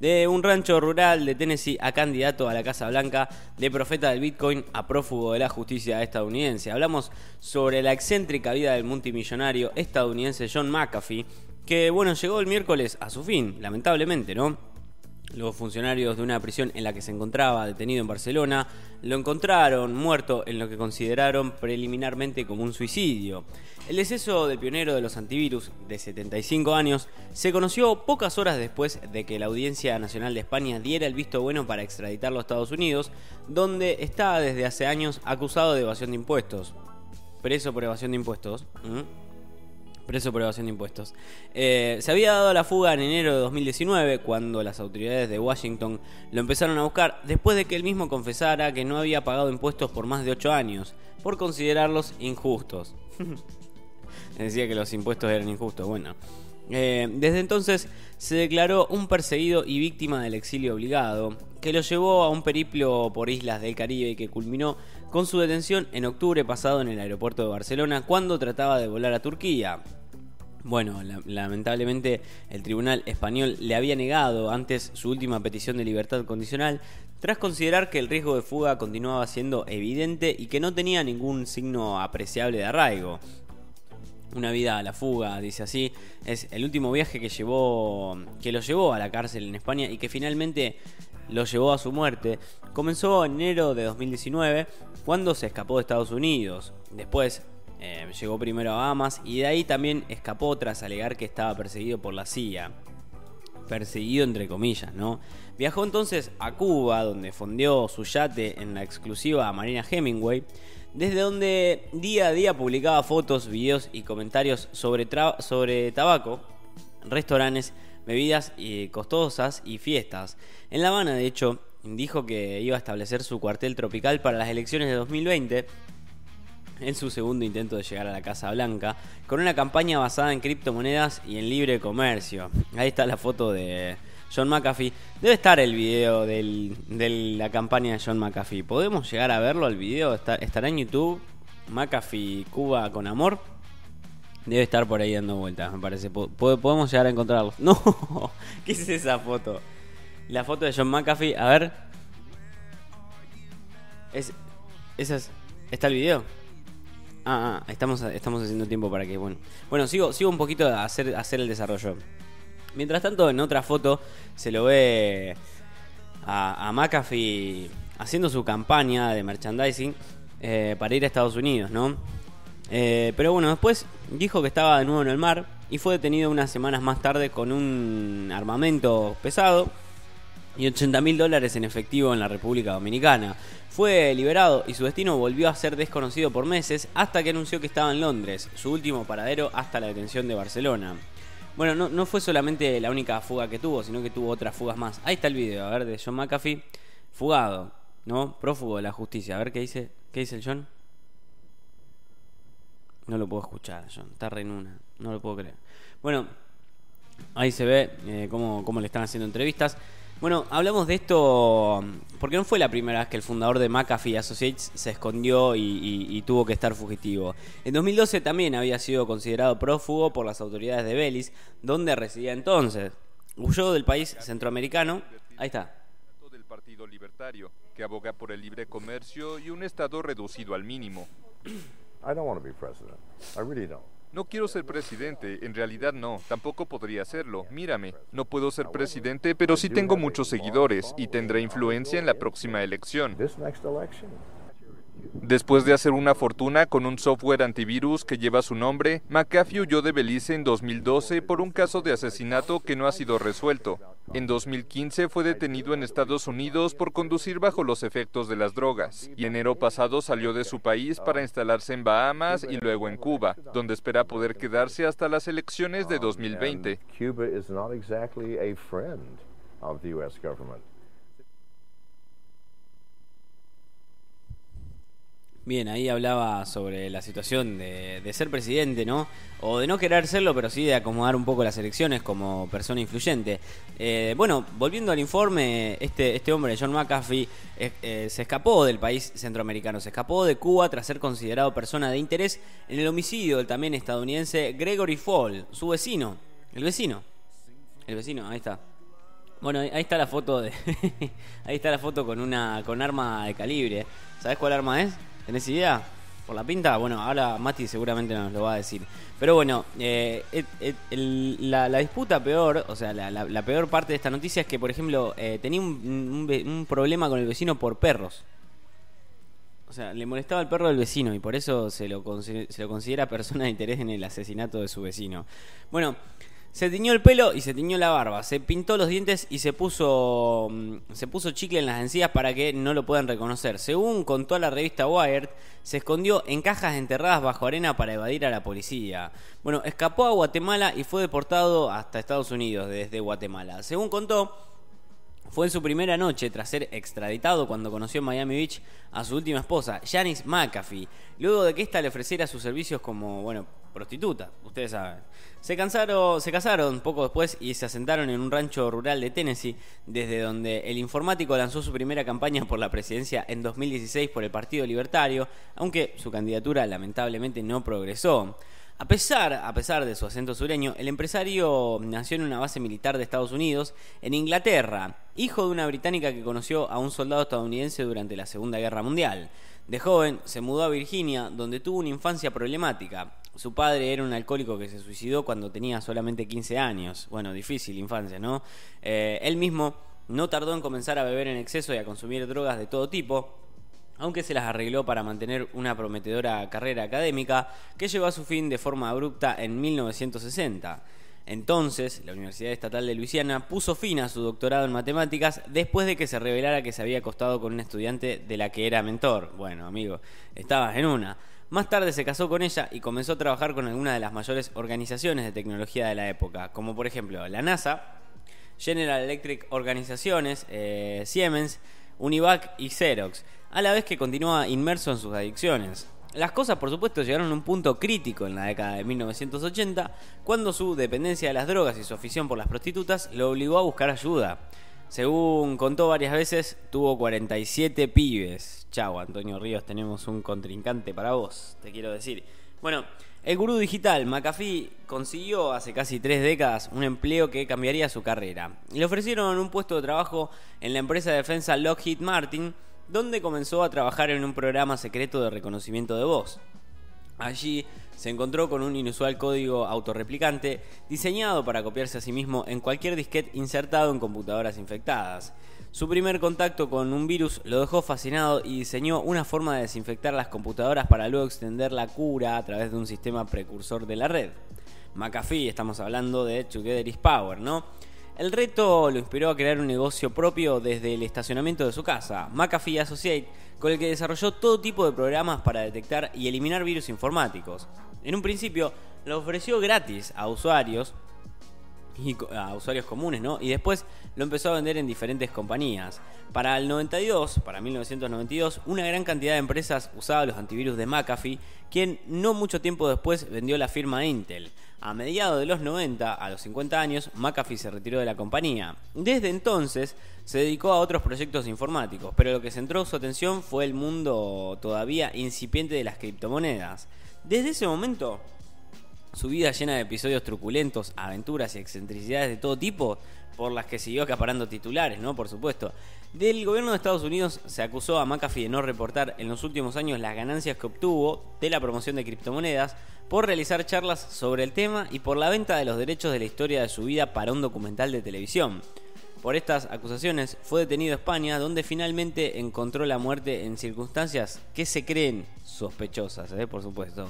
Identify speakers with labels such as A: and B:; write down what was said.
A: De un rancho rural de Tennessee a candidato a la Casa Blanca, de profeta del Bitcoin a prófugo de la justicia estadounidense. Hablamos sobre la excéntrica vida del multimillonario estadounidense John McAfee, que bueno, llegó el miércoles a su fin, lamentablemente, ¿no? Los funcionarios de una prisión en la que se encontraba detenido en Barcelona lo encontraron muerto en lo que consideraron preliminarmente como un suicidio. El deceso del pionero de los antivirus de 75 años se conoció pocas horas después de que la Audiencia Nacional de España diera el visto bueno para extraditarlo a Estados Unidos, donde está desde hace años acusado de evasión de impuestos. Preso por evasión de impuestos preso por evasión de impuestos. Eh, se había dado la fuga en enero de 2019, cuando las autoridades de Washington lo empezaron a buscar, después de que él mismo confesara que no había pagado impuestos por más de 8 años, por considerarlos injustos. Decía que los impuestos eran injustos, bueno. Eh, desde entonces se declaró un perseguido y víctima del exilio obligado, que lo llevó a un periplo por islas del Caribe y que culminó con su detención en octubre pasado en el aeropuerto de Barcelona cuando trataba de volar a Turquía. Bueno, lamentablemente el tribunal español le había negado antes su última petición de libertad condicional tras considerar que el riesgo de fuga continuaba siendo evidente y que no tenía ningún signo apreciable de arraigo. Una vida a la fuga, dice así, es el último viaje que llevó que lo llevó a la cárcel en España y que finalmente lo llevó a su muerte. Comenzó en enero de 2019 cuando se escapó de Estados Unidos. Después eh, llegó primero a Bahamas y de ahí también escapó tras alegar que estaba perseguido por la CIA. Perseguido entre comillas, ¿no? Viajó entonces a Cuba, donde fondeó su yate en la exclusiva Marina Hemingway, desde donde día a día publicaba fotos, videos y comentarios sobre, sobre tabaco, restaurantes, bebidas costosas y fiestas. En La Habana, de hecho, dijo que iba a establecer su cuartel tropical para las elecciones de 2020 en su segundo intento de llegar a la Casa Blanca, con una campaña basada en criptomonedas y en libre comercio. Ahí está la foto de John McAfee. Debe estar el video de la campaña de John McAfee. ¿Podemos llegar a verlo al video? ¿Estará en YouTube? McAfee Cuba con amor. Debe estar por ahí dando vueltas, me parece. Podemos llegar a encontrarlo. No, ¿qué es esa foto? La foto de John McAfee, a ver. Es, ¿Está el video? Ah, ah, estamos, estamos haciendo tiempo para que. Bueno, bueno sigo, sigo un poquito a hacer, hacer el desarrollo. Mientras tanto, en otra foto se lo ve a, McAfee haciendo su campaña de merchandising eh, para ir a Estados Unidos, ¿no? Eh, pero bueno, después dijo que estaba de nuevo en el mar y fue detenido unas semanas más tarde con un armamento pesado y 80 mil dólares en efectivo en la República Dominicana. Fue liberado y su destino volvió a ser desconocido por meses hasta que anunció que estaba en Londres, su último paradero hasta la detención de Barcelona. Bueno, no, no fue solamente la única fuga que tuvo, sino que tuvo otras fugas más. Ahí está el video, a ver, de John McAfee, fugado, ¿no? Prófugo de la justicia. A ver qué dice, qué dice el John. No lo puedo escuchar, John. Está re en una. No lo puedo creer. Bueno, ahí se ve eh, cómo, cómo le están haciendo entrevistas. Bueno, hablamos de esto porque no fue la primera vez que el fundador de McAfee Associates se escondió y, tuvo que estar fugitivo. En 2012 también había sido considerado prófugo por las autoridades de Belice, donde residía entonces. Huyó del país centroamericano. Ahí está.
B: Del Partido Libertario, que aboga por el libre comercio y un Estado reducido al mínimo. I don't want to be president. I really don't. No quiero ser presidente, en realidad no, tampoco podría serlo. Mírame, no puedo ser presidente, pero sí tengo muchos seguidores y tendré influencia en la próxima elección. Después de hacer una fortuna con un software antivirus que lleva su nombre, McAfee huyó de Belice en 2012 por un caso de asesinato que no ha sido resuelto. En 2015 fue detenido en Estados Unidos por conducir bajo los efectos de las drogas y enero pasado salió de su país para instalarse en Bahamas y luego en Cuba, donde espera poder quedarse hasta las elecciones de 2020.
A: Bien, ahí hablaba sobre la situación de, ser presidente, ¿no? O de no querer serlo, pero sí de acomodar un poco las elecciones como persona influyente. Eh, bueno, volviendo al informe, este, este hombre, John McAfee, eh, se escapó del país centroamericano, se escapó de Cuba tras ser considerado persona de interés en el homicidio del también estadounidense Gregory Fall, su vecino, el vecino, el vecino, ahí está. Bueno, ahí está la foto de. ahí está la foto con una. con arma de calibre. ¿Sabes cuál arma es? ¿Tenés idea? ¿Por la pinta? Bueno, ahora Mati seguramente nos lo va a decir. Pero bueno, eh, la, disputa peor, o sea, la, peor parte de esta noticia es que, por ejemplo, eh, tenía un, problema con el vecino por perros. O sea, le molestaba el perro del vecino y por eso se lo, se lo considera persona de interés en el asesinato de su vecino. Bueno, se tiñó el pelo y se tiñó la barba. Se pintó los dientes y se puso, mm, se puso chicle en las encías para que no lo puedan reconocer. Según contó la revista Wired, se escondió en cajas enterradas bajo arena para evadir a la policía. Bueno, escapó a Guatemala y fue deportado hasta Estados Unidos desde Guatemala. Según contó, fue en su primera noche tras ser extraditado cuando conoció en Miami Beach a su última esposa, Janice McAfee, luego de que ésta le ofreciera sus servicios como, bueno, prostituta, ustedes saben. Se, cansaron, se casaron poco después y se asentaron en un rancho rural de Tennessee, desde donde el informático lanzó su primera campaña por la presidencia en 2016 por el Partido Libertario, aunque su candidatura lamentablemente no progresó. A pesar, a pesar de su acento sureño, el empresario nació en una base militar de Estados Unidos, en Inglaterra, hijo de una británica que conoció a un soldado estadounidense durante la Segunda Guerra Mundial. De joven se mudó a Virginia, donde tuvo una infancia problemática. Su padre era un alcohólico que se suicidó cuando tenía solamente 15 años. Bueno, difícil infancia, ¿no? Eh, él mismo no tardó en comenzar a beber en exceso y a consumir drogas de todo tipo, aunque se las arregló para mantener una prometedora carrera académica que llegó a su fin de forma abrupta en 1960. Entonces, la Universidad Estatal de Luisiana puso fin a su doctorado en matemáticas después de que se revelara que se había acostado con una estudiante de la que era mentor. Bueno, amigo, estabas en una. Más tarde se casó con ella y comenzó a trabajar con algunas de las mayores organizaciones de tecnología de la época, como por ejemplo la NASA, General Electric Organizaciones, eh, Siemens, Univac y Xerox a la vez que continúa inmerso en sus adicciones. Las cosas, por supuesto, llegaron a un punto crítico en la década de 1980, cuando su dependencia de las drogas y su afición por las prostitutas lo obligó a buscar ayuda. Según contó varias veces, tuvo 47 pibes. Chau, Antonio Ríos, tenemos un contrincante para vos, te quiero decir. Bueno, el gurú digital McAfee consiguió hace casi tres décadas un empleo que cambiaría su carrera. Le ofrecieron un puesto de trabajo en la empresa de defensa Lockheed Martin, donde comenzó a trabajar en un programa secreto de reconocimiento de voz. Allí se encontró con un inusual código autorreplicante diseñado para copiarse a sí mismo en cualquier disquete insertado en computadoras infectadas. Su primer contacto con un virus lo dejó fascinado y diseñó una forma de desinfectar las computadoras para luego extender la cura a través de un sistema precursor de la red. McAfee, estamos hablando de Together is Power, ¿no? El reto lo inspiró a crear un negocio propio desde el estacionamiento de su casa, McAfee Associate, con el que desarrolló todo tipo de programas para detectar y eliminar virus informáticos. En un principio lo ofreció gratis a usuarios y a usuarios comunes, ¿no? Y después lo empezó a vender en diferentes compañías. Para el 92, para 1992, una gran cantidad de empresas usaba los antivirus de McAfee, quien no mucho tiempo después vendió la firma Intel. A mediados de los 90, a los 50 años, McAfee se retiró de la compañía. Desde entonces se dedicó a otros proyectos informáticos, pero lo que centró su atención fue el mundo todavía incipiente de las criptomonedas. Desde ese momento, su vida llena de episodios truculentos, aventuras y excentricidades de todo tipo, por las que siguió acaparando titulares, ¿no? Por supuesto. Del gobierno de Estados Unidos se acusó a McAfee de no reportar en los últimos años las ganancias que obtuvo de la promoción de criptomonedas por realizar charlas sobre el tema y por la venta de los derechos de la historia de su vida para un documental de televisión. Por estas acusaciones fue detenido a España, donde finalmente encontró la muerte en circunstancias que se creen sospechosas, ¿eh? por supuesto.